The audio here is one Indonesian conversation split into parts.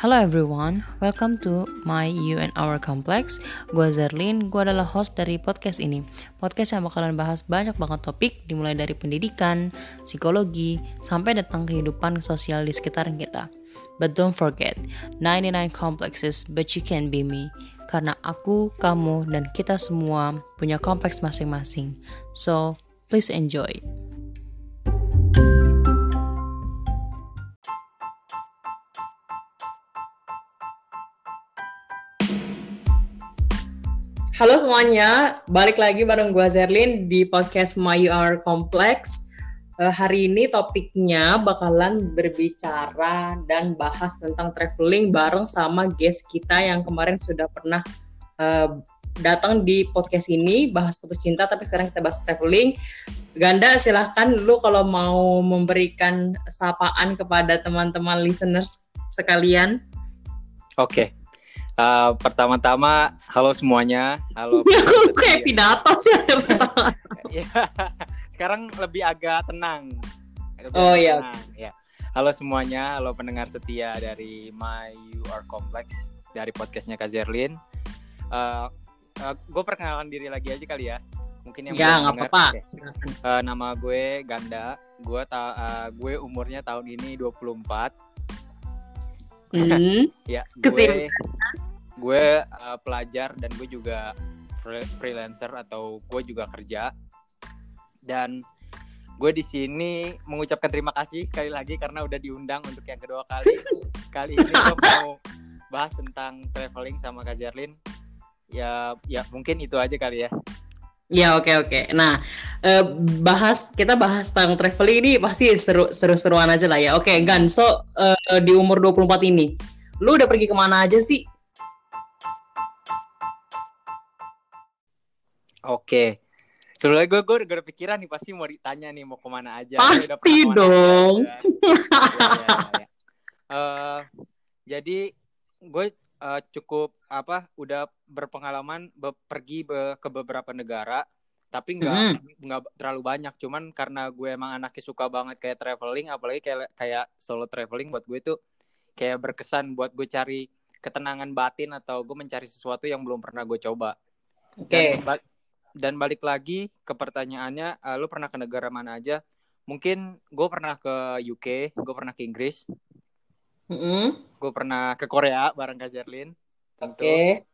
Hello everyone, welcome to my You and Our Complex. Gue Zerlin, gue adalah host dari podcast ini. Podcast yang bakalan bahas banyak banget topik, dimulai dari pendidikan, psikologi, sampai tentang kehidupan sosial di sekitar kita. But don't forget, 99 complexes, but you can be me. Karena aku, kamu, dan kita semua punya kompleks masing-masing. So, please enjoy. Halo semuanya, balik lagi bareng gue Zerlin di podcast My UR Complex. Uh, hari ini topiknya bakalan berbicara dan bahas tentang traveling bareng sama guest kita yang kemarin sudah pernah uh, datang di podcast ini bahas putus cinta tapi sekarang kita bahas traveling. Ganda silahkan lu kalau mau memberikan sapaan kepada teman-teman listeners sekalian. Oke, Uh, pertama-tama, halo semuanya. Halo. Aku kayak pidato sih. ya, sekarang lebih agak tenang. Lebih oh iya. Ya. Halo semuanya, halo pendengar setia dari My You Are Complex dari podcastnya Kak Zerlin. Uh, uh, gue perkenalan diri lagi aja kali ya. Mungkin yang ya nggak apa-apa. Uh, nama gue Ganda. Gue ta uh, gue umurnya tahun ini 24. Hmm. ya, gue gue uh, pelajar dan gue juga freelancer atau gue juga kerja dan gue di sini mengucapkan terima kasih sekali lagi karena udah diundang untuk yang kedua kali kali ini gue mau bahas tentang traveling sama Kak Zerlin ya ya mungkin itu aja kali ya Ya oke okay, oke. Okay. Nah eh, bahas kita bahas tentang traveling ini pasti seru seru seruan aja lah ya. Oke okay, Gan, so uh, di umur 24 ini, lu udah pergi ke mana aja sih? Oke. Sebenarnya gue gue udah kepikiran nih pasti mau ditanya nih mau ke mana aja. Pasti dong. Aja, ya, ya, ya. Uh, jadi gue uh, cukup apa udah berpengalaman be pergi be ke beberapa negara tapi nggak mm. nggak terlalu banyak cuman karena gue emang anaknya suka banget kayak traveling apalagi kayak kayak solo traveling buat gue tuh kayak berkesan buat gue cari ketenangan batin atau gue mencari sesuatu yang belum pernah gue coba. Oke. Okay dan balik lagi ke pertanyaannya, uh, lu pernah ke negara mana aja? Mungkin gue pernah ke UK, gue pernah ke Inggris, mm -hmm. gue pernah ke Korea bareng Kak Zerlin, tentu. Okay.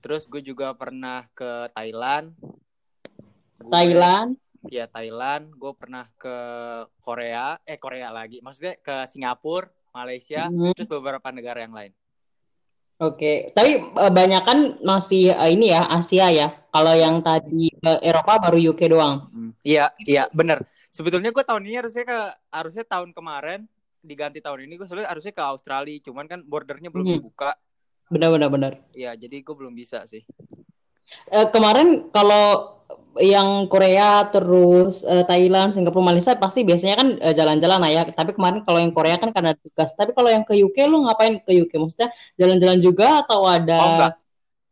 Terus gue juga pernah ke Thailand. Gue, Thailand? Ya Thailand. Gue pernah ke Korea, eh Korea lagi. Maksudnya ke Singapura, Malaysia, mm -hmm. terus beberapa negara yang lain. Oke, tapi uh, banyak kan masih uh, ini ya Asia ya. Kalau yang tadi uh, Eropa baru UK doang. Hmm. Iya, iya, bener. Sebetulnya gue tahun ini harusnya ke harusnya tahun kemarin diganti tahun ini gue sebenarnya harusnya ke Australia, cuman kan bordernya belum hmm. dibuka. Benar, benar, benar. Iya, jadi gue belum bisa sih. Uh, kemarin kalau yang Korea terus uh, Thailand, Singapura, Malaysia pasti biasanya kan uh, jalan-jalan lah ya. Tapi kemarin kalau yang Korea kan karena tugas. Tapi kalau yang ke UK lu ngapain ke UK? Maksudnya jalan-jalan juga atau ada oh, enggak.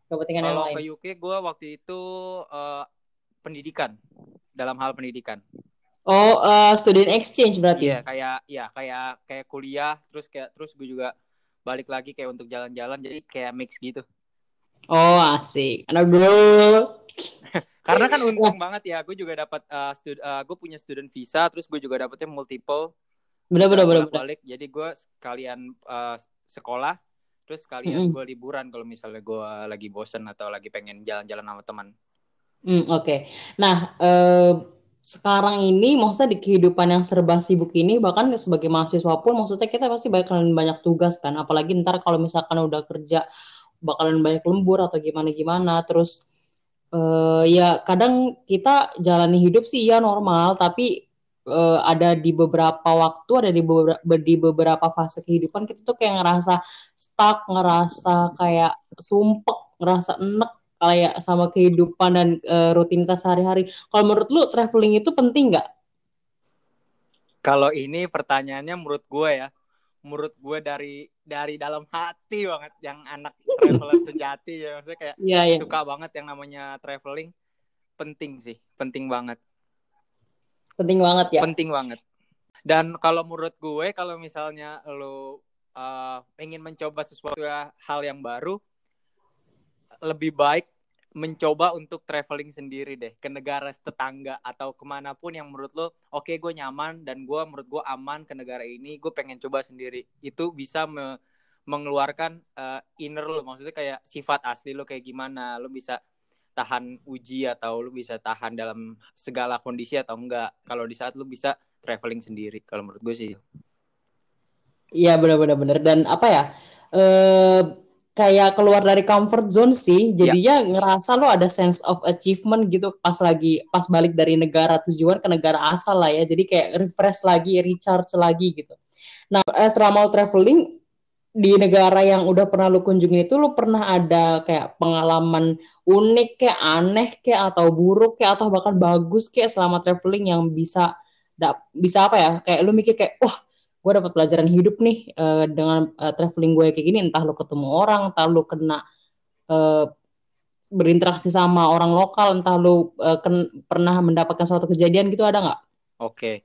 kepentingan kalau yang lain? Kalau ke UK gue waktu itu uh, pendidikan dalam hal pendidikan. Oh, uh, student exchange berarti? Iya, kayak ya kayak kayak kuliah terus kayak terus gue juga balik lagi kayak untuk jalan-jalan jadi kayak mix gitu. Oh, asik. Anak dulu karena kan untung banget ya gue juga dapat uh, stud uh, gue punya student visa terus gue juga dapetnya multiple bener bener bener balik jadi gue sekalian uh, sekolah terus sekalian mm -hmm. gue liburan kalau misalnya gue lagi bosen atau lagi pengen jalan-jalan sama teman. Mm, oke. Okay. nah uh, sekarang ini maksudnya di kehidupan yang serba sibuk ini bahkan sebagai mahasiswa pun maksudnya kita pasti bakalan banyak tugas kan. Apalagi ntar kalau misalkan udah kerja bakalan banyak lembur atau gimana gimana terus uh, ya kadang kita jalani hidup sih ya normal. Tapi uh, ada di beberapa waktu ada di beberapa di beberapa fase kehidupan kita tuh kayak ngerasa stuck ngerasa kayak sumpek ngerasa enek kayak sama kehidupan dan uh, rutinitas sehari-hari. Kalau menurut lu traveling itu penting nggak? Kalau ini pertanyaannya menurut gue ya menurut gue dari dari dalam hati banget yang anak traveler sejati ya. Maksudnya kayak yeah, yeah. suka banget yang namanya traveling. Penting sih penting banget. Penting banget ya. Penting banget. Dan kalau menurut gue kalau misalnya lo uh, ingin mencoba sesuatu hal yang baru, lebih baik mencoba untuk traveling sendiri deh ke negara tetangga atau ke mana pun yang menurut lo oke okay, gue nyaman dan gue menurut gue aman ke negara ini gue pengen coba sendiri. Itu bisa me mengeluarkan uh, inner lo maksudnya kayak sifat asli lo kayak gimana. Lo bisa tahan uji atau lo bisa tahan dalam segala kondisi atau enggak. Kalau di saat lo bisa traveling sendiri kalau menurut gue sih. Iya benar-benar benar. Dan apa ya eh kayak keluar dari comfort zone sih ya. jadinya yeah. ngerasa lo ada sense of achievement gitu pas lagi pas balik dari negara tujuan ke negara asal lah ya jadi kayak refresh lagi recharge lagi gitu nah selama lo traveling di negara yang udah pernah lo kunjungi itu lo pernah ada kayak pengalaman unik kayak aneh kayak atau buruk kayak atau bahkan bagus kayak selama traveling yang bisa bisa apa ya kayak lo mikir kayak wah gue dapat pelajaran hidup nih uh, dengan uh, traveling gue kayak gini entah lu ketemu orang entah lu kena uh, berinteraksi sama orang lokal entah lu uh, ken pernah mendapatkan suatu kejadian gitu ada nggak? Oke, okay.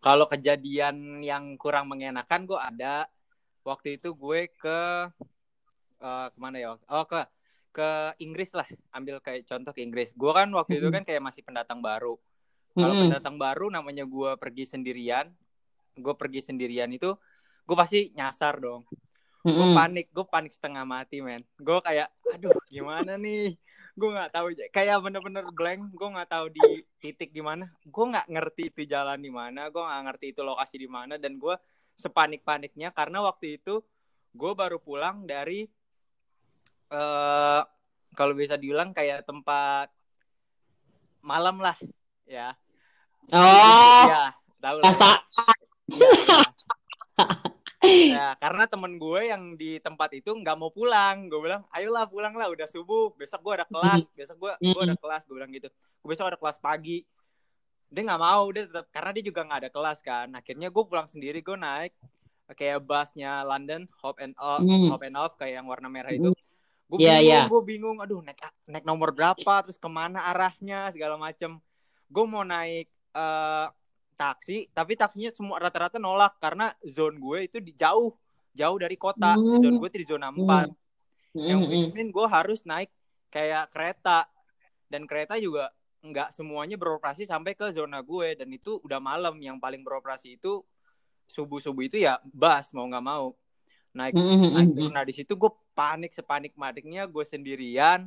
kalau kejadian yang kurang mengenakan gue ada waktu itu gue ke uh, ke mana ya? Oh ke ke Inggris lah, ambil kayak contoh ke Inggris. Gue kan waktu mm -hmm. itu kan kayak masih pendatang baru. Kalau mm -hmm. pendatang baru namanya gue pergi sendirian, gue pergi sendirian itu gue pasti nyasar dong. Mm-hmm. gue panik gue panik setengah mati men. Gue kayak aduh gimana nih? Gue nggak tahu kayak bener-bener blank gue nggak tahu di titik di mana. Gue nggak ngerti itu jalan di mana gue nggak ngerti itu lokasi di mana dan gue sepanik-paniknya karena waktu itu gue baru pulang dari uh, kalau bisa diulang kayak tempat malam lah ya. Oh ya tahu lah ya, karena temen gue yang di tempat itu nggak mau pulang. Gue bilang ayolah pulang lah udah subuh. Besok gue ada kelas. Besok gue gue ada kelas gue bilang gitu. Gue besok ada kelas pagi. Dia nggak mau dia tetap karena dia juga nggak ada kelas kan. Akhirnya gue pulang sendiri gue naik kayak busnya London Hop and Off mm. Hop and Off kayak yang warna merah itu. Gue yeah, bingung yeah. gue bingung aduh naik naik nomor berapa terus ke mana arahnya segala macem. Gue mau naik uh, taksi tapi taksinya semua rata-rata nolak karena zone gue itu di jauh jauh dari kota. Mm. zone gue itu di zona 4 mm. yang hmm, which hmm. mean gue harus naik kayak kereta. Dan kereta juga nggak semuanya beroperasi sampai ke zona gue. Dan itu udah malam. Yang paling beroperasi itu subuh subuh itu ya bus mau nggak mau. Naik mm naik nah di situ gue panik sepanik paniknya gue sendirian.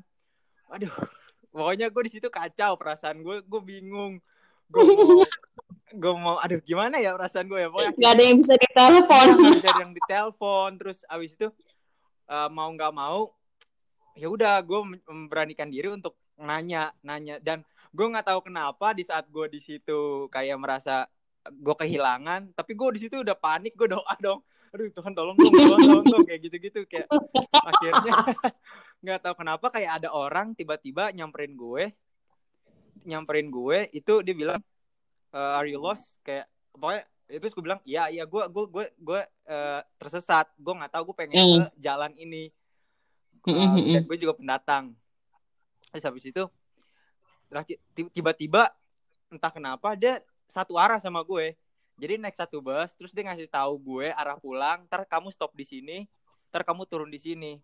Aduh pokoknya gue di situ kacau perasaan gue. Gue bingung. Gue mau gue mau aduh gimana ya perasaan gue ya? Pokoknya nggak ada yang bisa ditelepon. Nggak bisa ada yang ditelepon. Terus abis itu uh, mau nggak mau ya udah gue memberanikan diri untuk nanya nanya. Dan gue nggak tahu kenapa di saat gue di situ kayak merasa gue kehilangan tapi gue di situ udah panik gue doa dong. Aduh Tuhan tolong dong tolong tolong dong kayak gitu gitu kayak akhirnya nggak tahu kenapa kayak ada orang tiba-tiba nyamperin gue nyamperin gue itu dia bilang uh, are you lost? Kayak pokoknya itu gue bilang iya iya gue gue gue gue uh, tersesat. Gue nggak tahu gue pengen mm. ke jalan ini. Uh, dan gue juga pendatang. Terus habis itu tiba-tiba entah kenapa dia satu arah sama gue. Jadi naik satu bus terus dia ngasih tahu gue arah pulang ntar kamu stop di sini ntar kamu turun di sini.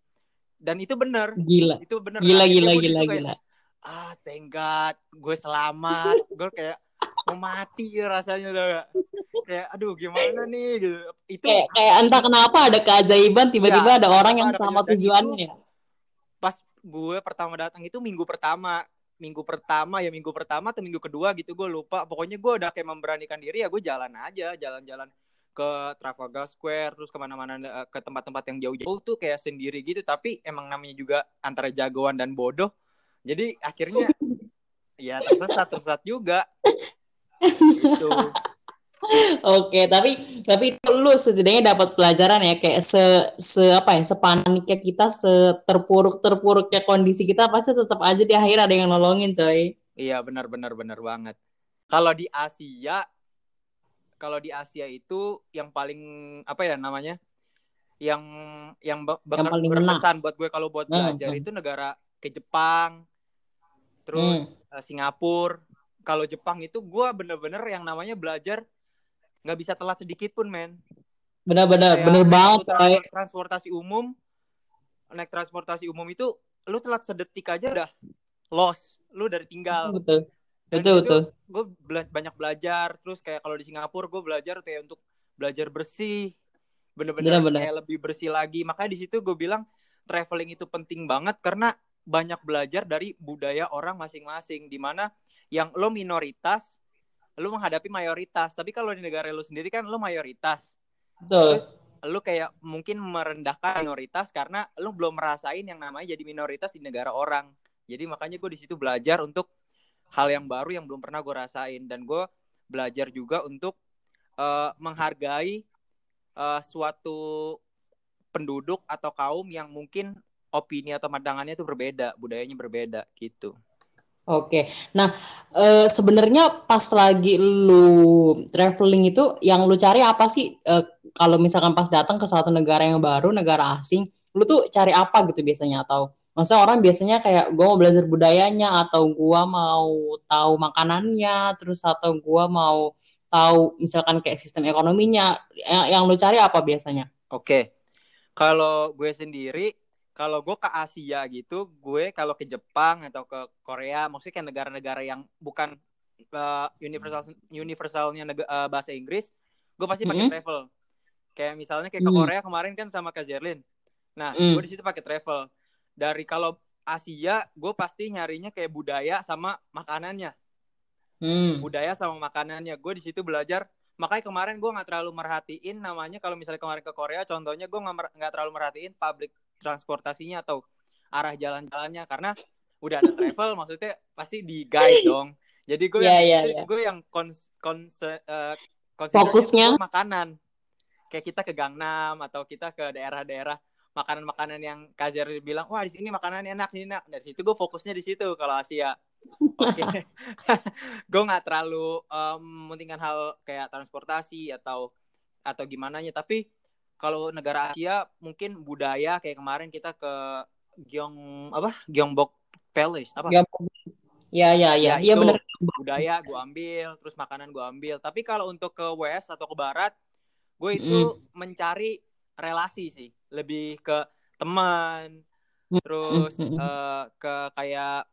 Dan itu benar gila. Itu benar gila gila gila gila. Ah thank God gue selamat. Gue kayak mau mati rasanya udah kayak aduh gimana nih? Gitu. Itu kayak, kayak entah kenapa ada keajaiban tiba-tiba ya, ada orang yang sama tujuannya. pas gue pertama datang itu minggu pertama. Minggu pertama ya minggu pertama atau minggu kedua gitu gue lupa. Pokoknya gue udah kayak memberanikan diri ya gue jalan aja jalan-jalan ke Trafalgar Square terus ke mana-mana eh, ke tempat-tempat yang jauh-jauh tuh kayak sendiri gitu. Tapi emang namanya juga antara jagoan dan bodoh. Jadi akhirnya ya tersesat tersesat juga gitu. Oke, tapi tapi lu setidaknya dapat pelajaran ya kayak se, se apa ya sepaniknya kita, seterpuruk terpuruknya kondisi kita pasti tetap aja di akhir ada yang nolongin, coy. Iya, benar benar benar banget. Kalau di Asia kalau di Asia itu yang paling apa ya namanya? Yang yang, be yang paling berkesan buat gue kalau buat hmm, belajar hmm. itu negara ke Jepang, terus hmm. uh, Singapura, kalau Jepang itu gue bener-bener yang namanya belajar nggak bisa telat sedikit pun men Benar-benar, bener naik banget, coy. transportasi umum, naik transportasi umum itu lu telat sedetik aja udah lost, lu dari tinggal. Betul, Dan betul, di betul. gue bela banyak belajar, terus kayak kalau di Singapura gue belajar kayak untuk belajar bersih, bener-bener kayak lebih bersih lagi. Makanya di situ gue bilang traveling itu penting banget karena banyak belajar dari budaya orang masing-masing, di mana yang lo minoritas, lo menghadapi mayoritas. Tapi kalau di negara lo sendiri kan lo mayoritas. Betul. Terus lu kayak mungkin merendahkan minoritas karena lu belum merasain yang namanya jadi minoritas di negara orang. Jadi makanya gue di situ belajar untuk hal yang baru yang belum pernah gue rasain dan gue belajar juga untuk uh, menghargai uh, suatu penduduk atau kaum yang mungkin opini atau pandangannya itu berbeda, budayanya berbeda gitu. Oke, nah e, sebenarnya pas lagi lu traveling itu yang lu cari apa sih? E, kalau misalkan pas datang ke suatu negara yang baru, negara asing, lu tuh cari apa gitu biasanya? Atau maksudnya orang biasanya kayak gua mau belajar budayanya, atau gua mau tahu makanannya, terus atau gua mau tahu misalkan kayak sistem ekonominya, yang, yang lu cari apa biasanya? Oke, kalau gue sendiri kalau gue ke Asia gitu, gue kalau ke Jepang atau ke Korea, maksudnya kayak negara-negara yang bukan uh, universal universalnya uh, bahasa Inggris, gue pasti pakai mm -hmm. travel. Kayak misalnya kayak ke Korea kemarin kan sama Kak Zerlin. Nah, mm. gue di situ pakai travel. Dari kalau Asia, gue pasti nyarinya kayak budaya sama makanannya. Mm. Budaya sama makanannya. Gue di situ belajar makanya kemarin gue nggak terlalu merhatiin namanya kalau misalnya kemarin ke Korea contohnya gue nggak terlalu merhatiin public transportasinya atau arah jalan-jalannya karena udah ada travel maksudnya pasti di guide dong. Jadi gue yeah, yang yeah, yeah. gue yang kons, kons uh, fokusnya? makanan. Kayak kita ke Gangnam atau kita ke daerah-daerah makanan-makanan yang Kazer bilang wah di sini makanan enak nih nak dari situ gue fokusnya di situ kalau Asia. Oke. Okay. gue nggak terlalu um, mementingkan hal kayak transportasi atau atau gimana nya tapi kalau negara Asia mungkin budaya kayak kemarin kita ke Gyeong apa? Gyeongbok Palace apa? Ya ya ya. Ya, ya benar budaya gue ambil terus makanan gue ambil. Tapi kalau untuk ke west atau ke barat gue itu mm. mencari relasi sih. Lebih ke teman terus mm. uh, ke kayak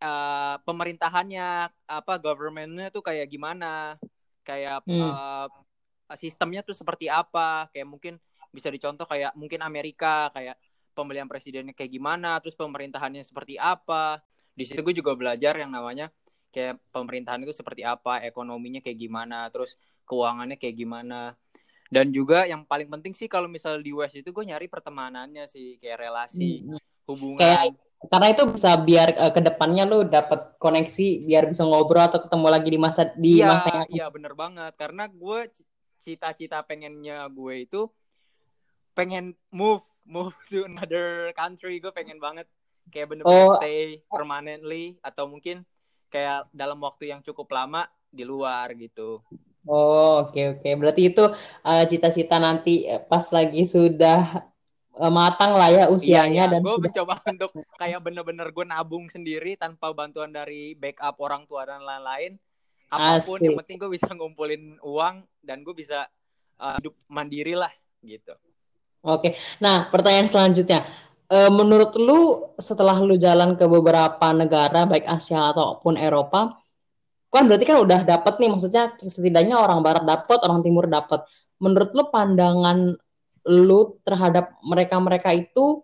uh, pemerintahannya apa governmentnya tuh kayak gimana? Kayak mm. uh, sistemnya tuh seperti apa? Kayak mungkin bisa dicontoh kayak mungkin Amerika kayak pemilihan presidennya kayak gimana terus pemerintahannya seperti apa. Di situ gue juga belajar yang namanya kayak pemerintahan itu seperti apa ekonominya kayak gimana terus keuangannya kayak gimana. Dan juga yang paling penting sih kalau misal di West itu gue nyari pertemanannya sih kayak relasi hmm. hubungan. Kayak karena itu bisa biar uh, ke depannya lo dapet koneksi biar bisa ngobrol atau ketemu lagi di masa di iya, masa yang iya bener banget. Karena gue cita-cita pengennya gue itu pengen move move to another country gue pengen banget kayak bener-bener oh. stay permanently atau mungkin kayak dalam waktu yang cukup lama di luar gitu. Oh oke okay, oke okay. berarti itu uh, cita-cita nanti eh, pas lagi sudah uh, matang lah ya usianya iya, iya. dan gue mencoba untuk kayak bener-bener gue nabung sendiri tanpa bantuan dari backup orang tua dan lain-lain apa pun Asik. yang penting gue bisa ngumpulin uang dan gue bisa uh, hidup mandiri lah gitu. Oke, nah pertanyaan selanjutnya, e, menurut lu setelah lu jalan ke beberapa negara baik Asia ataupun Eropa, kan berarti kan udah dapet nih, maksudnya setidaknya orang Barat dapet, orang Timur dapet. Menurut lu pandangan lu terhadap mereka-mereka itu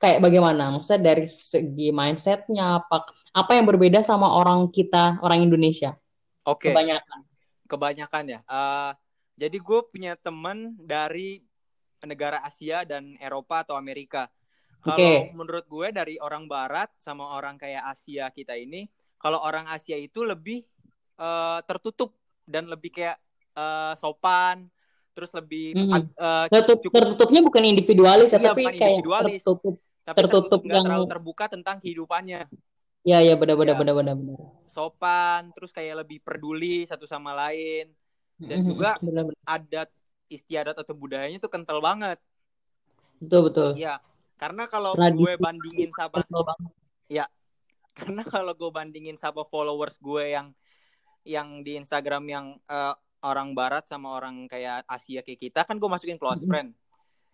kayak bagaimana? Maksudnya dari segi mindsetnya apa apa yang berbeda sama orang kita orang Indonesia? Oke. Kebanyakan. Kebanyakan ya. Uh, jadi gue punya temen dari negara Asia dan Eropa atau Amerika. Kalau okay. menurut gue dari orang Barat sama orang kayak Asia kita ini, kalau orang Asia itu lebih uh, tertutup dan lebih kayak uh, sopan, terus lebih hmm. uh, Tertutup, cukup, tertutupnya bukan individualis ya, iya, tapi bukan kayak individualis, tertutup, tapi tertutup, yang terlalu terbuka tentang kehidupannya. Ya ya benar benar ya. benar benar benar. Sopan, terus kayak lebih peduli satu sama lain dan hmm, juga benar, benar. adat istiadat atau budayanya tuh kental banget. Betul betul. Iya, karena kalau gue bandingin sama ya, karena kalau gue bandingin sama followers gue yang yang di Instagram yang uh, orang barat sama orang kayak Asia kayak kita kan gue masukin close friend.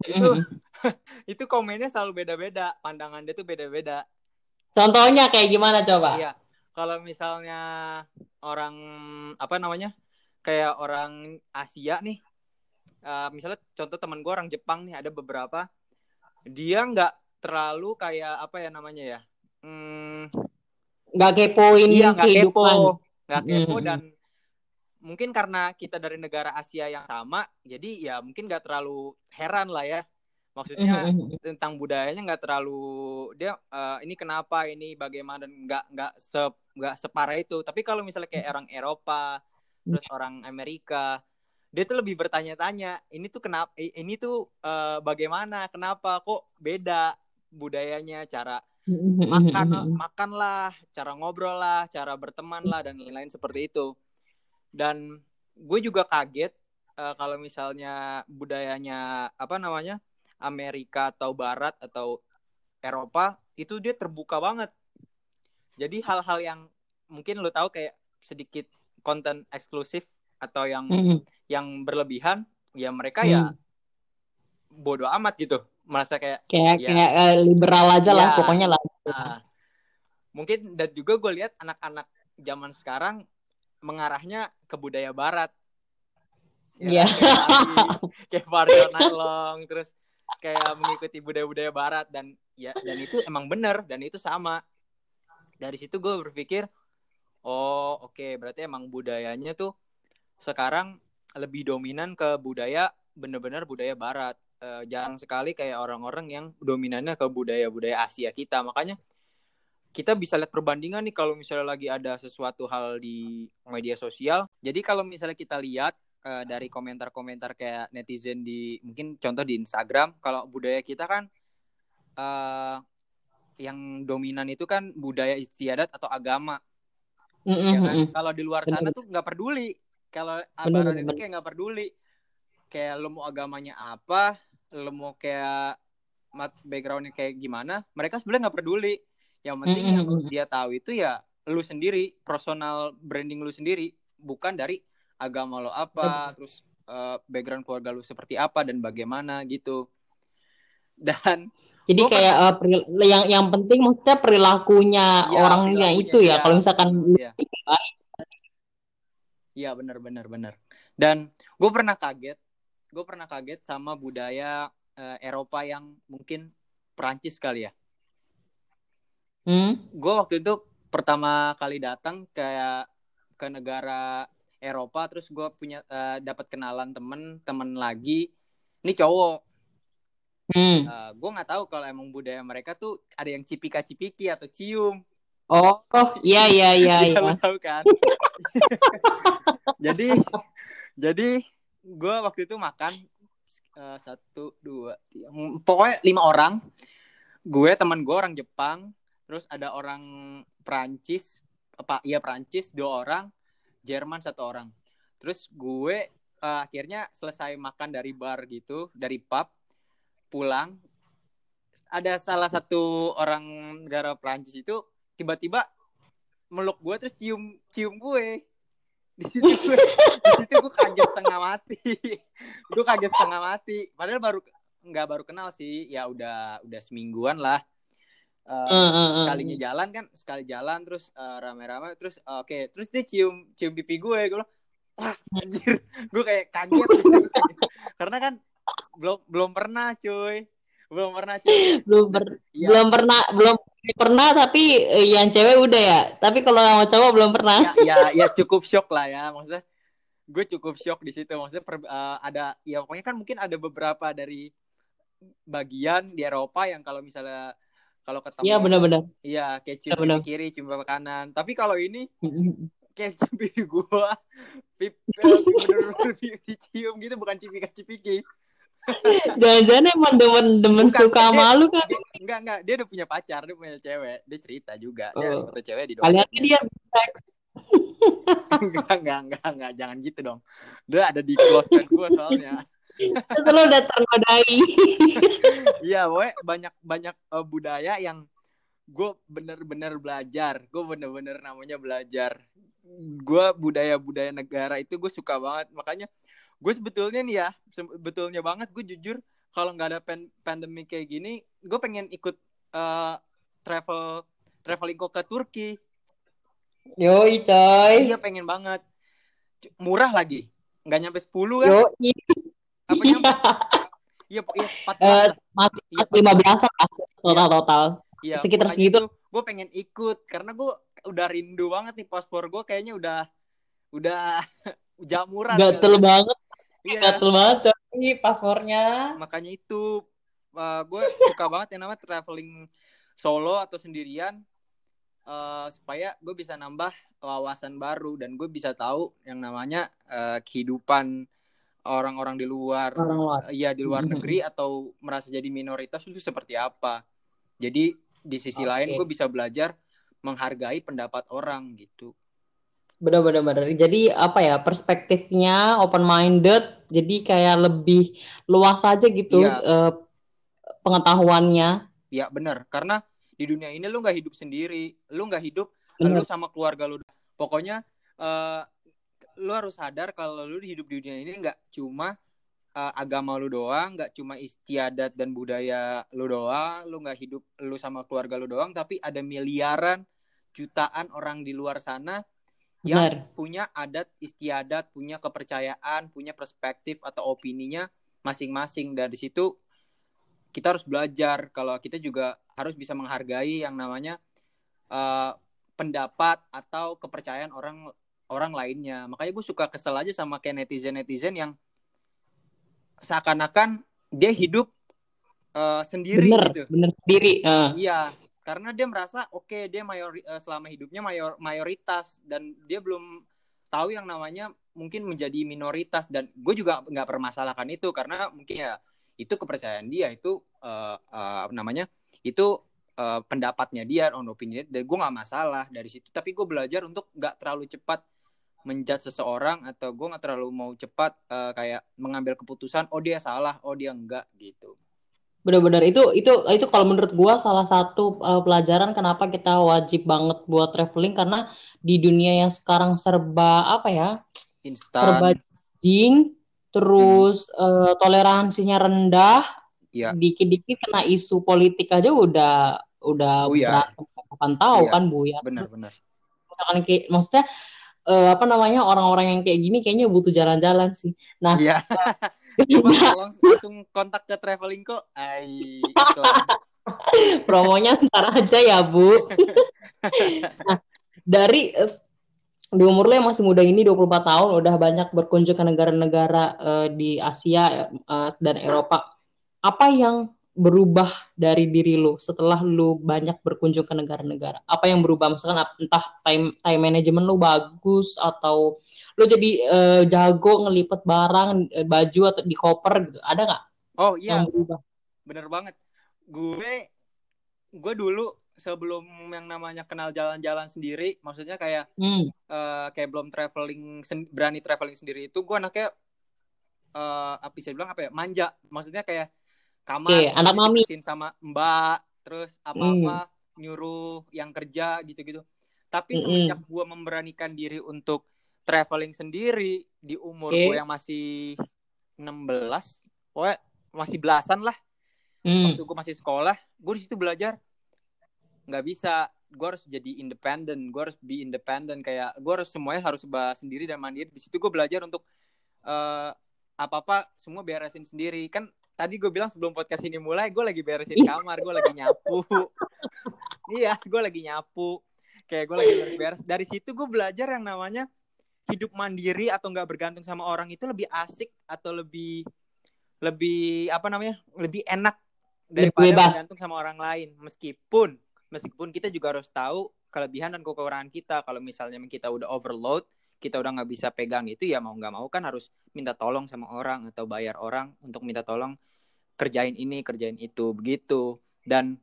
Itu itu komennya selalu beda-beda pandangan dia tuh beda-beda. Contohnya kayak gimana coba? Iya kalau misalnya orang apa namanya kayak orang Asia nih uh, misalnya contoh teman gue orang Jepang nih ada beberapa. Dia nggak terlalu kayak apa ya namanya ya hmm, nggak kepoin iya nggak kepo nggak kepo hmm. dan mungkin karena kita dari negara Asia yang sama jadi ya mungkin nggak terlalu heran lah ya. Maksudnya mm-hmm. tentang budayanya nggak terlalu dia uh, ini kenapa ini bagaimana dan nggak nggak se nggak separah itu. Tapi kalau misalnya kayak orang Eropa terus orang Amerika dia tuh lebih bertanya-tanya ini tuh kenapa ini tuh uh, bagaimana? Kenapa? Kok beda budayanya? Cara makan makan lah cara ngobrol lah cara berteman lah dan lain-lain seperti itu. Dan gue juga kaget uh, kalau misalnya budayanya apa namanya Amerika atau Barat atau Eropa itu dia terbuka banget. Jadi hal-hal yang mungkin lo tahu kayak sedikit konten eksklusif atau yang mm -hmm. Yang berlebihan ya mereka mm. ya bodoh amat gitu merasa kayak kayak ya, kayak uh, liberal aja ya, lah pokoknya lah uh, mungkin dan juga gue lihat anak-anak zaman sekarang mengarahnya ke budaya barat. Ya, yeah. kayak Mario Nalong terus kayak mengikuti budaya-budaya barat dan ya dan itu emang bener dan itu sama. Dari situ gue berpikir, oh oke okay, berarti emang budayanya tuh sekarang lebih dominan ke budaya bener-bener budaya barat. Uh, jarang sekali kayak orang-orang yang dominannya ke budaya-budaya Asia kita. Makanya kita bisa lihat perbandingan nih kalau misalnya lagi ada sesuatu hal di media sosial. Jadi kalau misalnya kita lihat uh, dari komentar-komentar kayak netizen di mungkin contoh di Instagram, kalau budaya kita kan uh, yang dominan itu kan budaya istiadat atau agama. Mm -hmm. ya kan? Kalau di luar sana tuh nggak peduli. Kalau abaran itu kayak nggak peduli. Kayak lo mau agamanya apa, lo mau kayak backgroundnya kayak gimana, mereka sebenarnya nggak peduli yang penting mm -hmm. yang dia tahu itu ya lu sendiri, personal branding lu sendiri, bukan dari agama lo apa, terus uh, background keluarga lu seperti apa dan bagaimana gitu. Dan jadi kayak uh, yang yang penting maksudnya perilakunya ya, orangnya perilakunya, itu ya. ya. Kalau misalkan ya. Iya benar benar benar. Dan gue pernah kaget, gue pernah kaget sama budaya uh, Eropa yang mungkin Perancis kali ya. Hmm? Gue waktu itu pertama kali datang kayak ke negara Eropa terus gue punya uh, dapat kenalan temen temen lagi ini cowok hmm. uh, eh, gue nggak tahu kalau emang budaya mereka tuh ada yang cipika cipiki atau cium oh iya iya iya iya tahu kan jadi jadi gue waktu itu makan uh, satu dua tiga pokoknya lima orang. Gue teman gue orang Jepang terus ada orang Prancis apa iya Prancis dua orang Jerman satu orang. Terus gue uh, akhirnya selesai makan dari bar gitu dari pub pulang. Ada salah satu orang negara Prancis itu tiba-tiba meluk gue terus cium cium gue. Di situ gue di situ gue kaget setengah mati. Gue kaget setengah mati. Padahal baru nggak baru kenal sih. Ya udah udah semingguan lah. Uh, uh, uh, sekalinya jalan kan sekali jalan terus uh, rame-rame terus uh, oke okay. terus dia cium cium pipi gue. Gue bilang wah anjir. Gue kayak kaget. Gitu. karena kan belum belum pernah cuy. Belum pernah cuy. Belum ya. belum pernah belum pernah tapi yang cewek udah ya tapi kalau yang cowok belum pernah ya, ya ya cukup shock lah ya maksudnya gue cukup shock di situ maksudnya per, uh, ada ya pokoknya kan mungkin ada beberapa dari bagian di Eropa yang kalau misalnya kalau ketemu Iya benar-benar. Iya, kayak cium ya, pipi kiri, cium pipi kanan. Tapi kalau ini kayak gua, pipi bener-bener dicium gitu bukan cipika cipiki. Jangan-jangan emang demen-demen suka dia, malu kan? Dia, enggak enggak, dia udah punya pacar, dia punya cewek, dia cerita juga. Dia oh. foto cewek di Kalian dia enggak, enggak, enggak, enggak, jangan gitu dong. Dia ada di close friend gua soalnya. lo udah ternodai iya gue banyak banyak uh, budaya yang gue bener-bener belajar gue bener-bener namanya belajar gue budaya budaya negara itu gue suka banget makanya gue sebetulnya nih ya sebetulnya banget gue jujur kalau nggak ada pen pandemi kayak gini gue pengen ikut uh, travel traveling kok ke Turki. Yoi coy. Iya pengen banget. Murah lagi. Nggak nyampe 10 kan? Yoi. apa nyampe? Iya iya 14 uh, masih iya, 15 lah total total. Iya, sekitar segitu. gue pengen ikut karena gue udah rindu banget nih paspor gue kayaknya udah udah jamuran gatel kan. banget iya. gatel banget coy paspornya makanya itu uh, gue suka banget yang namanya traveling solo atau sendirian uh, supaya gue bisa nambah wawasan baru dan gue bisa tahu yang namanya uh, kehidupan orang-orang di luar, orang luar. Uh, ya di luar negeri atau merasa jadi minoritas itu seperti apa. Jadi di sisi okay. lain gue bisa belajar menghargai pendapat orang gitu. Benar-benar. Jadi apa ya perspektifnya open minded, jadi kayak lebih luas aja gitu iya. uh, pengetahuannya. Iya benar, karena di dunia ini lu nggak hidup sendiri, lu nggak hidup bener. lu sama keluarga lu. Pokoknya uh, lu harus sadar kalau lu hidup di dunia ini nggak cuma uh, agama lu doang, nggak cuma istiadat dan budaya lu doang, lu nggak hidup lu sama keluarga lu doang, tapi ada miliaran jutaan orang di luar sana yang Benar. punya adat istiadat, punya kepercayaan, punya perspektif atau opininya masing-masing. Dari situ kita harus belajar kalau kita juga harus bisa menghargai yang namanya uh, pendapat atau kepercayaan orang orang lainnya. Makanya gue suka kesel aja sama kayak netizen netizen yang seakan-akan dia hidup uh, sendiri bener, gitu. Bener sendiri. Uh. Iya, karena dia merasa oke okay, dia mayor uh, selama hidupnya mayor mayoritas dan dia belum tahu yang namanya mungkin menjadi minoritas dan gue juga nggak permasalahkan itu karena mungkin ya itu kepercayaan dia itu uh, uh, namanya itu uh, pendapatnya dia on opinion dan gue nggak masalah dari situ. Tapi gue belajar untuk nggak terlalu cepat menjat seseorang atau gue nggak terlalu mau cepat uh, kayak mengambil keputusan oh dia salah oh dia enggak gitu benar-benar itu itu itu kalau menurut gue salah satu uh, pelajaran kenapa kita wajib banget buat traveling karena di dunia yang sekarang serba apa ya Instan. serba jing terus hmm. uh, toleransinya rendah ya. dikit-dikit kena isu politik aja udah udah berantem kapan tahu ya. kan bu ya benar-benar maksudnya uh, apa namanya orang-orang yang kayak gini kayaknya butuh jalan-jalan sih. Nah, iya. Coba langsung, langsung kontak ke traveling kok. Ay, Promonya ntar aja ya, Bu. nah, dari di umur lo yang masih muda ini 24 tahun udah banyak berkunjung ke negara-negara uh, di Asia uh, dan Eropa. Apa yang berubah dari diri lu setelah lu banyak berkunjung ke negara-negara? Apa yang berubah? Misalkan entah time time management lu bagus atau lu jadi uh, jago ngelipet barang uh, baju atau di koper gitu. Ada nggak? Oh iya. Yang berubah? Bener banget. Gue gue dulu sebelum yang namanya kenal jalan-jalan sendiri, maksudnya kayak hmm. uh, kayak belum traveling berani traveling sendiri itu gue anaknya uh, apa sih bilang apa ya manja maksudnya kayak kamar okay, anak mami. sama mbak terus apa apa mm. nyuruh yang kerja gitu gitu tapi mm semenjak gue memberanikan diri untuk traveling sendiri di umur okay. gue yang masih 16 pokoknya masih belasan lah. Mm. waktu gue masih sekolah gue di situ belajar. Nggak bisa. Gue harus jadi independen gue harus be independen kayak gue harus semuanya harus bahas sendiri dan mandiri. Di situ gue belajar untuk uh, eh, apa apa semua beresin sendiri. Kan tadi gue bilang sebelum podcast ini mulai gue lagi beresin kamar gue lagi nyapu. Iya gue lagi nyapu. Kayak gue lagi beres-beres dari situ gue belajar yang namanya hidup mandiri atau nggak bergantung sama orang itu lebih asik atau lebih lebih apa namanya lebih enak daripada bergantung sama orang lain. Meskipun meskipun kita juga harus tahu kelebihan dan kekurangan kita. Kalau misalnya kita udah overload kita udah nggak bisa pegang itu ya mau nggak mau kan harus minta tolong sama orang atau bayar orang untuk minta tolong kerjain ini kerjain itu begitu. Dan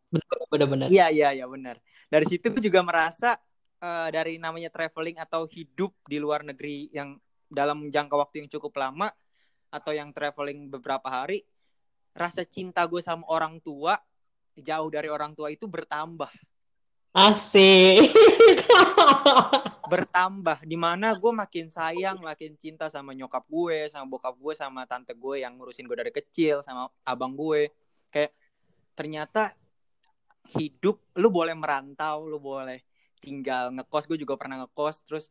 benar-benar. Iya iya iya benar. Dari situ gue juga merasa uh, dari namanya traveling atau hidup di luar negeri yang dalam jangka waktu yang cukup lama atau yang traveling beberapa hari rasa cinta gue sama orang tua jauh dari orang tua itu bertambah Asik. bertambah di mana gue makin sayang makin cinta sama nyokap gue sama bokap gue sama tante gue yang ngurusin gue dari kecil sama abang gue kayak ternyata hidup lu boleh merantau lu boleh tinggal ngekos gue juga pernah ngekos terus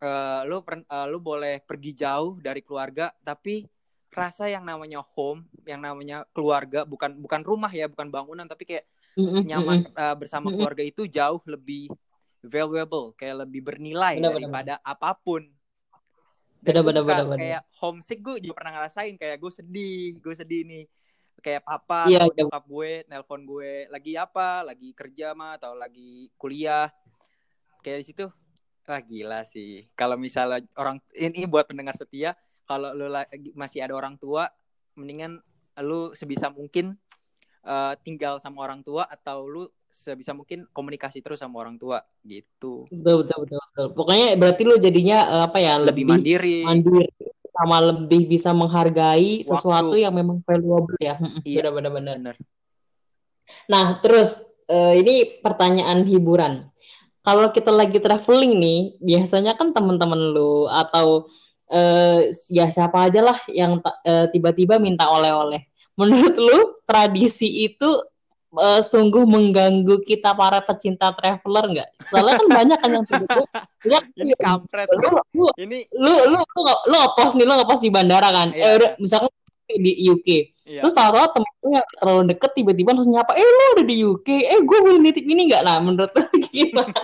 uh, lu uh, lu boleh pergi jauh dari keluarga tapi rasa yang namanya home yang namanya keluarga bukan bukan rumah ya bukan bangunan tapi kayak nyaman uh, bersama keluarga itu jauh lebih valuable, kayak lebih bernilai bener, daripada bener. apa pun. Dan bener, bener, bener, kayak homesick gue juga pernah ngerasain kayak gue sedih, gue sedih nih. Kayak papa yeah, atau yeah. nyokap gue nelpon gue lagi apa, lagi kerja mah atau lagi kuliah. Kayak di situ wah gila sih. Kalau misalnya orang ini buat pendengar setia, kalau lu masih ada orang tua, mendingan lu sebisa mungkin uh, tinggal sama orang tua atau lu sebisa mungkin komunikasi terus sama orang tua gitu. Betul betul betul. betul. Pokoknya berarti lu jadinya uh, apa ya lebih, lebih mandiri. Mandiri sama lebih bisa menghargai Waktu. sesuatu yang memang valuable ya. Iya benar-benar. Nah, terus uh, ini pertanyaan hiburan. Kalau kita lagi traveling nih, biasanya kan teman-teman lu atau uh, ya siapa aja lah yang uh, tiba-tiba minta oleh-oleh. Menurut lu tradisi itu uh, sungguh mengganggu kita para pecinta traveler nggak? Soalnya kan banyak kan yang begitu. Ya, ini kampret. Lu, lu, ini lu lu lu, lu, lu post nih, lu ngepost di bandara kan. Iya. Eh udah misalkan di UK. Iya. Terus tahu-tahu temen yang terlalu deket tiba-tiba langsung nyapa, eh lu udah di UK, eh gue boleh nitip ini nggak? Nah menurut lu gimana?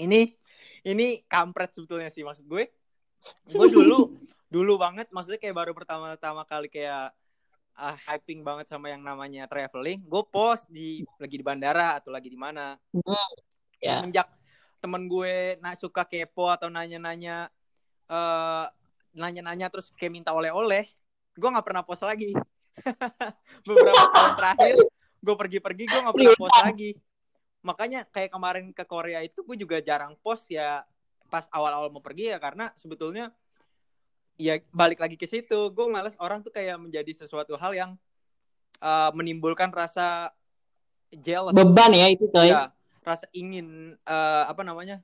ini ini kampret sebetulnya sih maksud gue. Gue dulu dulu banget maksudnya kayak baru pertama-tama kali kayak uh, hyping banget sama yang namanya traveling, gue post di lagi di bandara atau lagi di mana. Mm, yeah. Semenjak temen gue nah suka kepo atau nanya-nanya uh, nanya-nanya terus kayak minta oleh-oleh, gue nggak pernah post lagi. Beberapa tahun terakhir gue pergi-pergi gue nggak pernah post lagi. Makanya kayak kemarin ke Korea itu gue juga jarang post ya pas awal-awal mau pergi ya karena sebetulnya ya balik lagi ke situ. Gue males orang tuh kayak menjadi sesuatu hal yang uh, menimbulkan rasa jealous. Beban ya itu coy ya, rasa ingin uh, apa namanya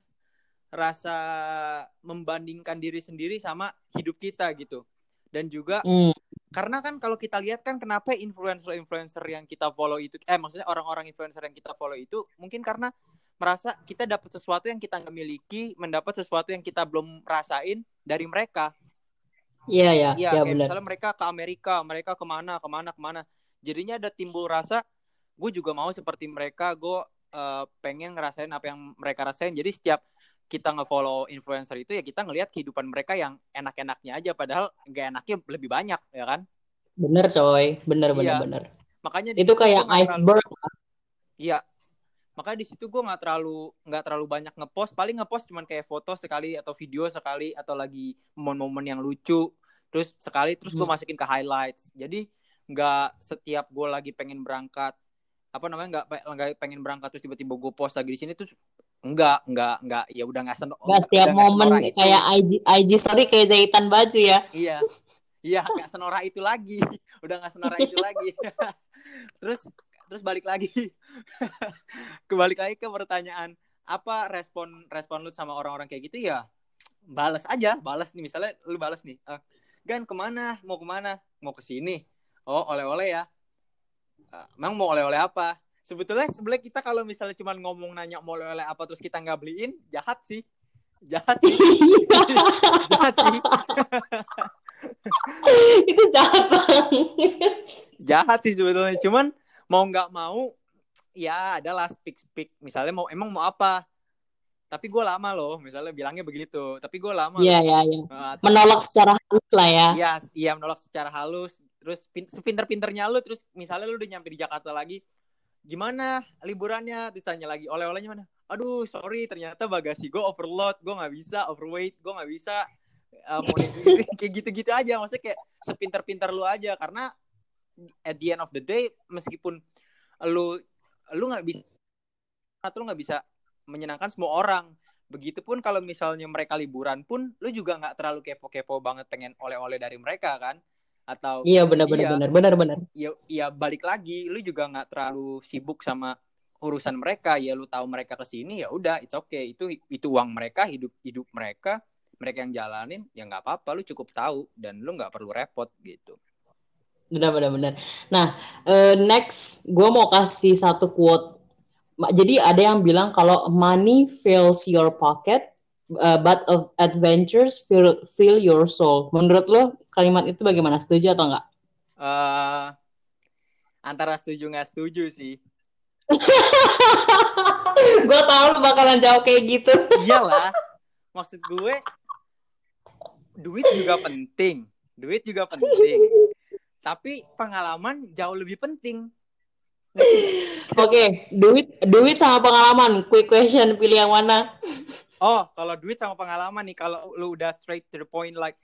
rasa membandingkan diri sendiri sama hidup kita gitu. Dan juga mm. karena kan kalau kita lihat kan kenapa influencer-influencer yang kita follow itu eh maksudnya orang-orang influencer yang kita follow itu mungkin karena merasa kita dapat sesuatu yang kita nggak miliki mendapat sesuatu yang kita belum rasain dari mereka Iya iya. Iya ya, benar. Misalnya mereka ke Amerika, mereka ke mana, ke mana, ke mana. Jadinya ada timbul rasa, gue juga mau seperti mereka, gue uh, pengen ngerasain apa yang mereka rasain. Jadi setiap kita nge-follow influencer itu ya kita ngelihat kehidupan mereka yang enak-enaknya aja, padahal gak enaknya lebih banyak, ya kan? Bener coy, bener bener iya. bener. Makanya itu kayak iceberg. Iya, makanya di situ gue nggak terlalu nggak terlalu banyak ngepost. Paling ngepost cuman kayak foto sekali atau video sekali atau lagi momen-momen yang lucu. Terus sekali terus gue hmm. masukin ke highlights. Jadi nggak setiap gue lagi pengen berangkat apa namanya nggak nggak pengen berangkat terus tiba-tiba gue post lagi di sini terus enggak enggak enggak ya udah nggak senok nggak setiap momen kayak IG IG story kayak jahitan baju ya. Iya. Iya nggak senora itu lagi. Udah nggak senora itu lagi. Terus terus balik lagi. Kebalik lagi ke pertanyaan apa respon respon lu sama orang-orang kayak gitu? Ya balas aja balas nih. Misalnya lu balas nih uh, gan ke mana? Mau ke mana? Mau ke sini? Oh oleh-oleh ya. Uh, emang mau oleh-oleh apa? Sebetulnya sebelah kita kalau misalnya cuma ngomong nanya mau oleh-oleh apa terus kita nggak beliin jahat sih. Jahat sih. Jahat sih. Itu jahat banget. Jahat sih sebetulnya. Cuman mau nggak mau ya adalah speak speak misalnya mau emang mau apa? Tapi gue lama loh misalnya bilangnya begitu. Tapi gue lama iya iya iya. Menolak secara halus lah ya. Iya iya menolak secara halus. Terus sepinter-pinternya lu terus misalnya lu udah nyampe di Jakarta lagi gimana liburannya? Terus tanya lagi oleh-olehnya mana? Aduh sorry ternyata bagasi gue overload gue nggak bisa overweight gue nggak bisa uh, kayak gitu-gitu aja maksudnya kayak sepinter-pinter lu aja. Karena at the end of the day meskipun lu lu nggak bisa atau lu nggak bisa menyenangkan semua orang. Begitupun kalau misalnya mereka liburan pun lu juga nggak terlalu kepo-kepo banget pengen oleh-oleh dari mereka kan? Atau iya benar benar iya, benar benar benar. Iya iya balik lagi lu juga nggak terlalu sibuk sama urusan mereka. Ya lu tahu mereka ke sini ya udah it's okay. Itu itu uang mereka hidup hidup mereka. Mereka yang jalanin ya nggak apa-apa lu cukup tahu. Dan lu nggak perlu repot gitu benar benar benar. Nah uh, next gue mau kasih satu quote. Jadi ada yang bilang kalau money fills your pocket uh, but of adventures fill fill your soul. Menurut lo kalimat itu bagaimana? Setuju atau enggak? Uh, antara setuju nggak setuju sih. Gue tau lu bakalan jawab kayak gitu. Iyalah maksud gue duit juga penting. Duit juga penting tapi pengalaman jauh lebih penting oke okay, duit duit sama pengalaman quick question pilih yang mana oh kalau duit sama pengalaman nih kalau lu udah straight to the point like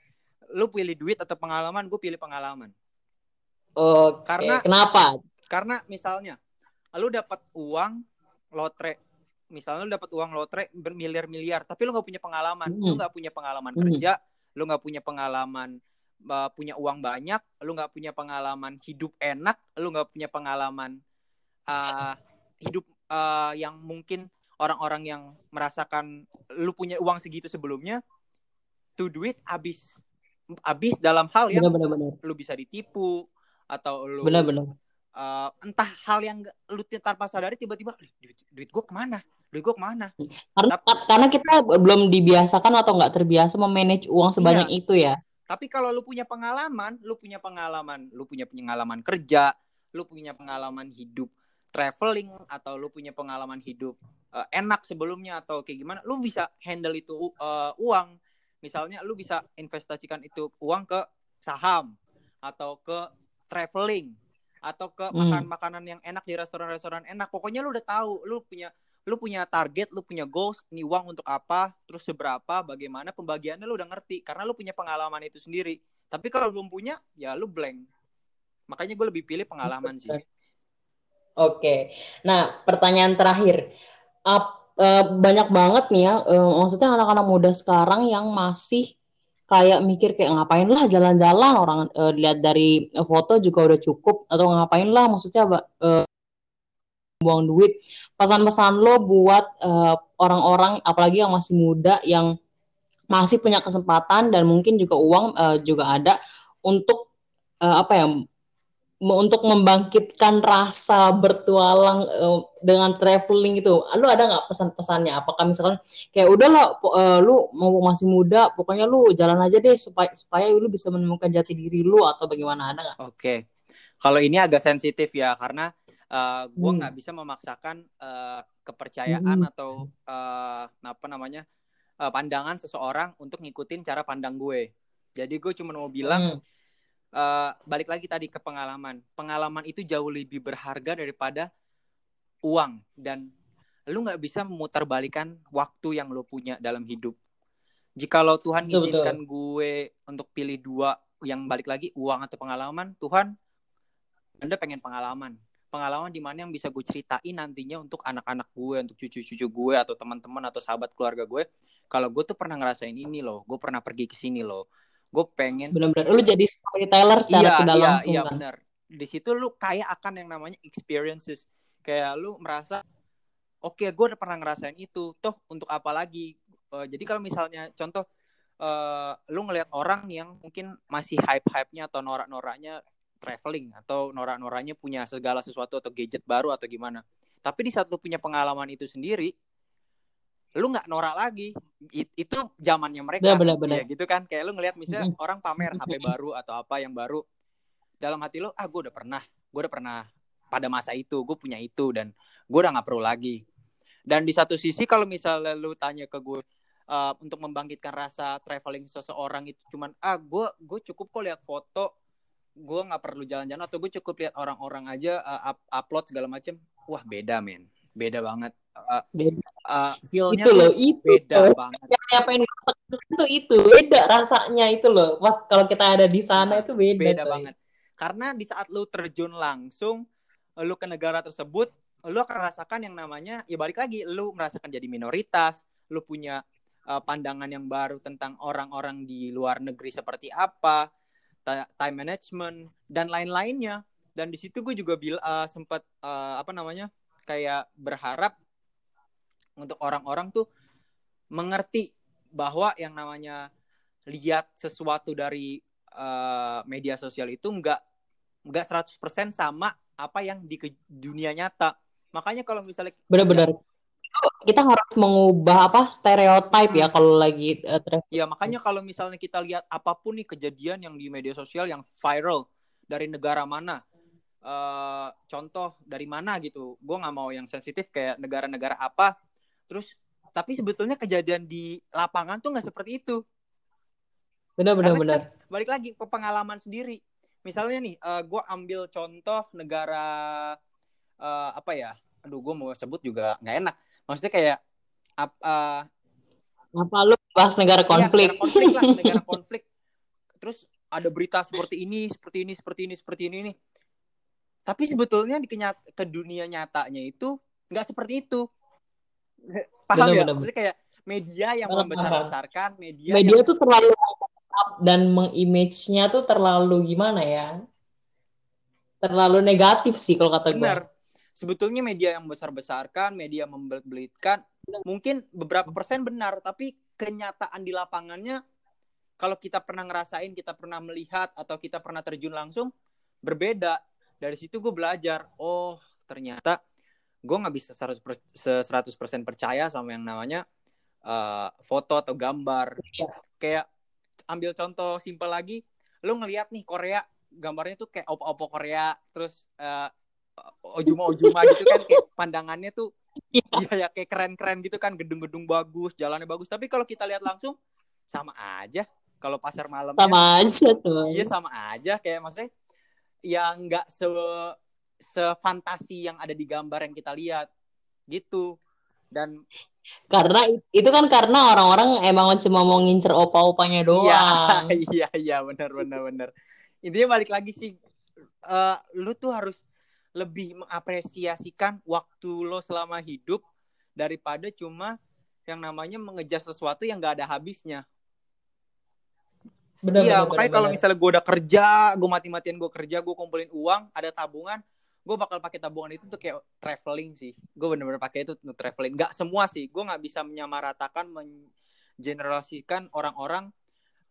lu pilih duit atau pengalaman gue pilih pengalaman oh okay. karena kenapa karena misalnya lu dapat uang lotre misalnya lu dapat uang lotre bermiliar-miliar tapi lu nggak punya pengalaman hmm. lu nggak punya pengalaman hmm. kerja lu nggak punya pengalaman uh, punya uang banyak lu nggak punya pengalaman hidup enak lu nggak punya pengalaman uh, hidup uh, yang mungkin orang-orang yang merasakan lu punya uang segitu sebelumnya to duit habis habis dalam hal yang bener, bener, bener. lu bisa ditipu atau lu bener, bener uh, entah hal yang lu tanpa sadari tiba-tiba duit, duit gue ke mana duit gue ke mana karena, tapi, karena kita belum dibiasakan atau nggak terbiasa memanage uang sebanyak iya. itu ya tapi kalau lu punya pengalaman lu punya pengalaman lu punya pengalaman kerja lu punya pengalaman hidup traveling atau lu punya pengalaman hidup uh, enak sebelumnya atau kayak gimana lu bisa handle itu uh, uang misalnya lu bisa investasikan itu uang ke saham atau ke traveling atau ke hmm. makan makanan yang enak di restoran-restoran enak. Pokoknya lu udah tahu, lu punya lu punya target, lu punya goals, nih uang untuk apa, terus seberapa, bagaimana pembagiannya lu udah ngerti karena lu punya pengalaman itu sendiri. Tapi kalau belum punya, ya lu blank. Makanya gue lebih pilih pengalaman sih. Oke. Nah, pertanyaan terakhir. Ap, uh, banyak banget nih ya, uh, maksudnya anak-anak muda sekarang yang masih kayak mikir kayak ngapain lah jalan-jalan orang uh, lihat dari foto juga udah cukup atau ngapain lah maksudnya uh, buang duit pesan-pesan lo buat uh, orang-orang apalagi yang masih muda yang masih punya kesempatan dan mungkin juga uang uh, juga ada untuk uh, apa ya untuk membangkitkan rasa bertualang uh, dengan traveling itu, lu ada nggak pesan-pesannya? Apakah misalkan kayak udah lah, uh, lu mau masih muda, pokoknya lu jalan aja deh supaya supaya lu bisa menemukan jati diri lu atau bagaimana ada nggak? Oke, okay. kalau ini agak sensitif ya karena uh, gue nggak hmm. bisa memaksakan uh, kepercayaan hmm. atau uh, apa namanya uh, pandangan seseorang untuk ngikutin cara pandang gue. Jadi gue cuma mau bilang. Hmm uh, balik lagi tadi ke pengalaman. Pengalaman itu jauh lebih berharga daripada uang dan lu nggak bisa memutarbalikan waktu yang lu punya dalam hidup. Jikalau Tuhan betul, izinkan betul. gue untuk pilih dua yang balik lagi uang atau pengalaman, Tuhan Anda pengen pengalaman. Pengalaman di mana yang bisa gue ceritain nantinya untuk anak-anak gue, untuk cucu-cucu gue atau teman-teman atau sahabat keluarga gue. Kalau gue tuh pernah ngerasain ini loh, gue pernah pergi ke sini loh. Gue pengen benar-benar lu jadi storyteller secara iya, tidak iya, langsung iya, kan? benar di situ lu kaya akan yang namanya experiences. Kayak lu merasa oke okay, gue udah pernah ngerasain itu. Toh untuk apa lagi? Uh, jadi kalau misalnya contoh uh, lu ngelihat orang yang mungkin masih hype-hype-nya atau norak-noraknya traveling atau norak-noraknya punya segala sesuatu atau gadget baru atau gimana. Tapi di saat lu punya pengalaman itu sendiri lu nggak norak lagi. It, itu zamannya mereka. Bener, bener. ya gitu kan? Kayak lu ngelihat misalnya orang pamer HP baru atau apa yang baru. Dalam hati lu ah gue udah pernah. Gue udah pernah pada masa itu. Gue punya itu dan gue udah nggak perlu lagi. Dan di satu sisi kalau misalnya lu tanya ke gue uh, untuk membangkitkan rasa traveling seseorang itu cuman ah gue gue cukup kok lihat foto gue nggak perlu jalan-jalan atau gue cukup lihat orang-orang aja uh, up upload segala macem wah beda men. Beda banget. Uh, uh, feelnya itu loh itu beda loh. banget. Apa yang itu itu beda rasanya itu loh. Pas kalau kita ada di sana itu beda beda coy. banget. Karena di saat lu terjun langsung lu ke negara tersebut lu akan rasakan yang namanya ya balik lagi lu merasakan jadi minoritas lu punya uh, pandangan yang baru tentang orang-orang di luar negeri seperti apa time management dan lain-lainnya dan di situ gue juga bil uh, sempat uh, apa namanya kayak berharap untuk orang-orang tuh mengerti bahwa yang namanya lihat sesuatu dari uh, media sosial itu nggak nggak 100% sama apa yang di dunia nyata. Makanya kalau misalnya benar-benar kita harus mengubah apa stereotip ya kalau lagi uh, Ya makanya kalau misalnya kita lihat apa pun nih kejadian yang di media sosial yang viral dari negara mana, uh, contoh dari mana gitu, gue nggak mau yang sensitif kayak negara-negara apa, terus tapi sebetulnya kejadian di lapangan tuh nggak seperti itu. Benar-benar benar. Balik lagi ke pengalaman sendiri. Misalnya nih, uh, eh, gue ambil contoh negara uh, apa ya? Aduh, gue mau sebut juga nggak enak maksudnya kayak uh, apa lu bahas negara konflik iya, negara konflik? lah negara konflik. Terus ada berita seperti ini seperti ini seperti ini seperti ini nih. Tapi sebetulnya di kenyat ke dunia nyatanya itu nggak seperti itu. Paham bener, ya? maksudnya kayak media yang membesar-besarkan media media yang... tuh terlalu dan mengimage-nya tuh terlalu gimana ya? Terlalu negatif sih kalau kata gue sebetulnya media yang besar-besarkan, media membelit-belitkan, mungkin beberapa persen benar, tapi kenyataan di lapangannya kalau kita pernah ngerasain, kita pernah melihat atau kita pernah terjun langsung berbeda. Dari situ gue belajar, oh ternyata gue nggak bisa 100%, 100% percaya sama yang namanya uh, foto atau gambar. Ya. Kayak ambil contoh simpel lagi, lu ngelihat nih Korea gambarnya tuh kayak opo-opo Korea, terus uh, ojuma-ojuma gitu kan kayak pandangannya tuh iya. ya kayak keren-keren gitu kan gedung-gedung bagus jalannya bagus. Tapi kalau kita lihat langsung sama aja. Kalau pasar malam sama aja tuh. Iya sama aja. Kayak maksudnya yang nggak se sefantasi yang ada di gambar yang kita lihat. Gitu. Dan karena itu kan karena orang-orang emang cuma mau ngincer opa-opanya iya, doang. iya iya iya benar benar benar. Intinya balik lagi sih uh, lu tuh harus lebih mengapresiasikan waktu lo selama hidup daripada cuma yang namanya mengejar sesuatu yang gak ada habisnya. Bener, iya, bener, makanya kalau misalnya gue udah kerja, gue mati-matian gue kerja, gue kumpulin uang, ada tabungan, gue bakal pakai tabungan itu tuh kayak traveling sih. Gue bener-bener pakai itu untuk traveling. Gak semua sih, gue nggak bisa menyamaratakan, mengenerasikan orang-orang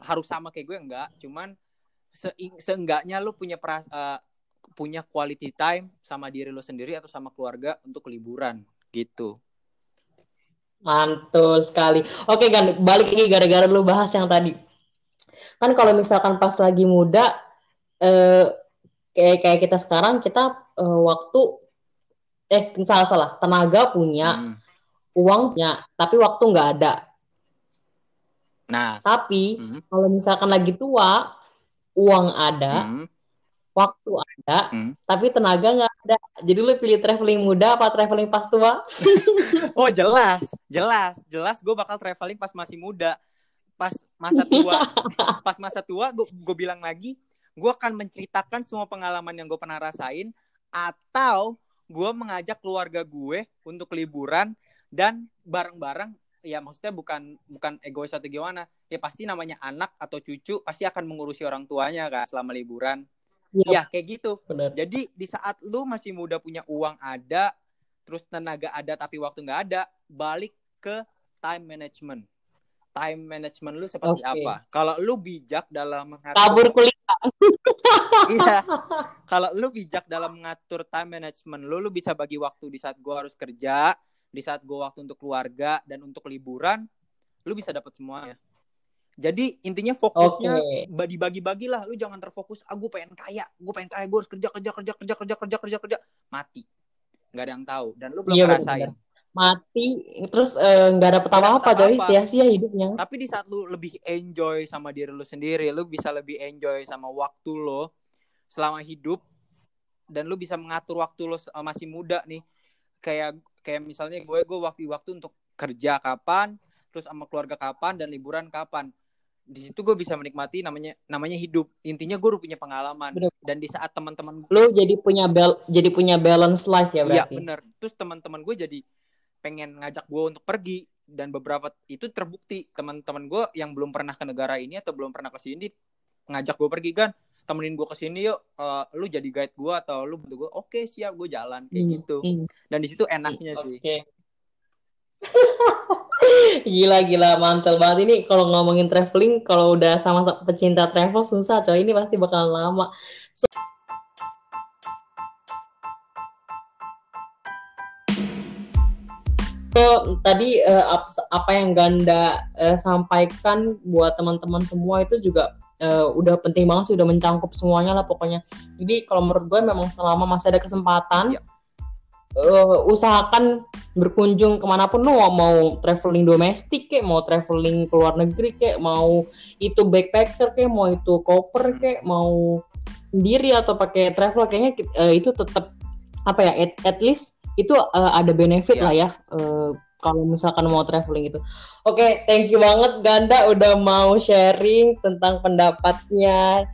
harus sama kayak gue enggak. Cuman se seenggaknya lu punya peras uh, punya quality time sama diri lo sendiri atau sama keluarga untuk liburan gitu. Mantul sekali. Oke kan, balik lagi gara-gara lu bahas yang tadi. Kan kalau misalkan pas lagi muda, eh, kayak kayak kita sekarang kita eh, waktu eh salah salah tenaga punya, hmm. uang punya, tapi waktu nggak ada. Nah, tapi hmm. kalau misalkan lagi tua, uang ada, hmm waktu ada, hmm. tapi tenaga nggak ada. Jadi lu pilih traveling muda apa traveling pas tua? oh jelas, jelas, jelas. Gue bakal traveling pas masih muda. Pas masa tua, pas masa tua, gue bilang lagi, gue akan menceritakan semua pengalaman yang gue pernah rasain, atau gue mengajak keluarga gue untuk liburan dan bareng-bareng ya maksudnya bukan bukan egois atau gimana ya pasti namanya anak atau cucu pasti akan mengurusi orang tuanya kan selama liburan Ya, ya kayak gitu. Bener. Jadi di saat lu masih muda punya uang ada, terus tenaga ada tapi waktu nggak ada, balik ke time management. Time management lu seperti okay. apa? Kalau lu bijak dalam mengatur kabur kuliah. iya. Kalau lu bijak dalam mengatur time management lu, lu bisa bagi waktu di saat gua harus kerja, di saat gua waktu untuk keluarga dan untuk liburan, lu bisa dapat semuanya. Jadi intinya fokusnya okay. dibagi-bagilah. Lu jangan terfokus, ah gue pengen kaya, gue pengen kaya, gue harus kerja, kerja, kerja, kerja, kerja, kerja, kerja, kerja. Mati. Gak ada yang tahu. Dan lu belum iya, ngerasain. Mati, terus eh, nggak eh, ada apa-apa, jadi sia-sia hidupnya. Tapi di saat lu lebih enjoy sama diri lu sendiri, lu bisa lebih enjoy sama waktu lo selama hidup. Dan lu bisa mengatur waktu lo masih muda nih. Kayak kayak misalnya gue, gue waktu-waktu untuk kerja kapan, terus sama keluarga kapan, dan liburan kapan di situ gue bisa menikmati namanya namanya hidup. Intinya gue udah punya pengalaman. Bener. dan di saat teman-teman lo jadi punya bel jadi punya balance life ya iya, berarti? iya bener. Terus teman-teman gue jadi pengen ngajak gue untuk pergi. Dan beberapa itu terbukti. Teman-teman gue yang belum pernah ke negara ini atau belum pernah ke sini ngajak gue pergi kan temenin gue ke sini yuk. Uh, lu jadi guide gue atau lu bantu gue oke okay, siap gue jalan. Kayak hmm. gitu. hmm. dan di situ enaknya okay. sih gila gila mantel banget ini kalau ngomongin traveling kalau udah sama pecinta travel susah coy ini pasti bakal lama so tadi uh, apa yang Ganda uh, sampaikan buat teman-teman semua itu juga uh, udah penting banget sih, udah mencangkup semuanya lah pokoknya. Jadi kalau menurut gue memang selama masih ada kesempatan, ya. Uh, usahakan berkunjung ke mana pun lo mau traveling domestik kayak mau traveling ke luar negeri kayak mau itu backpacker kayak mau itu koper kayak mau sendiri atau pakai travel kayaknya uh, itu tetap apa ya at, at least itu uh, ada benefit yeah. lah ya uh, kalau misalkan mau traveling itu. Oke, okay, thank you banget Ganda udah mau sharing tentang pendapatnya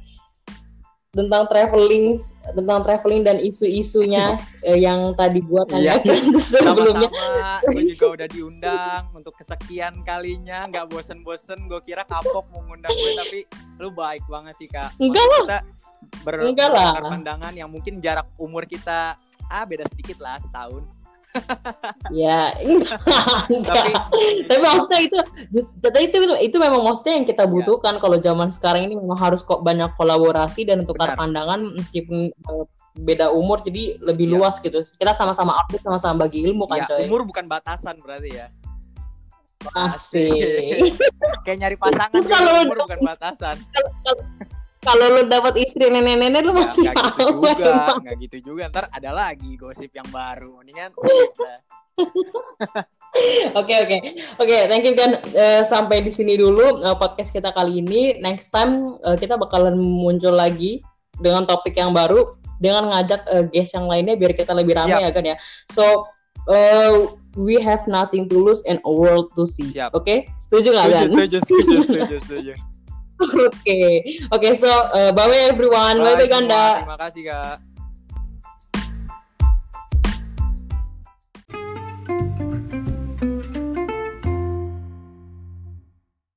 tentang traveling tentang traveling dan isu-isunya eh, yang tadi gua iya. tanyakan yeah. sebelumnya. Sama-sama, gue juga udah diundang untuk kesekian kalinya, nggak bosen-bosen. Gue kira kapok mau ngundang gue, tapi lu baik banget sih kak. Enggak lah. Kita ber Enggak lah. pandangan yang mungkin jarak umur kita ah beda sedikit lah setahun ya tapi tapi maksudnya itu tapi itu, itu memang maksudnya yang kita iya. butuhkan ya. kalau zaman sekarang ini memang harus kok banyak kolaborasi dan tukar pandangan meskipun uh, beda umur jadi lebih ya. luas gitu kita sama-sama update sama-sama bagi ilmu kan ya, coy umur bukan batasan berarti ya Asik. Kayak nyari pasangan kalau umur bukan batasan kalau lu dapat istri nenek-nenek lu masih nggak gitu juga nggak gitu juga ntar ada lagi gosip yang baru mendingan Oke oke oke, thank you kan uh, sampai di sini dulu uh, podcast kita kali ini. Next time uh, kita bakalan muncul lagi dengan topik yang baru dengan ngajak uh, guest yang lainnya biar kita lebih ramai yep. ya kan ya. So uh, we have nothing to lose and a world to see. Oke, okay? setuju nggak kan? Setuju setuju setuju setuju. Oke, oke. So, uh, bye everyone. Bye, bye, bye Ganda. Terima kasih kak.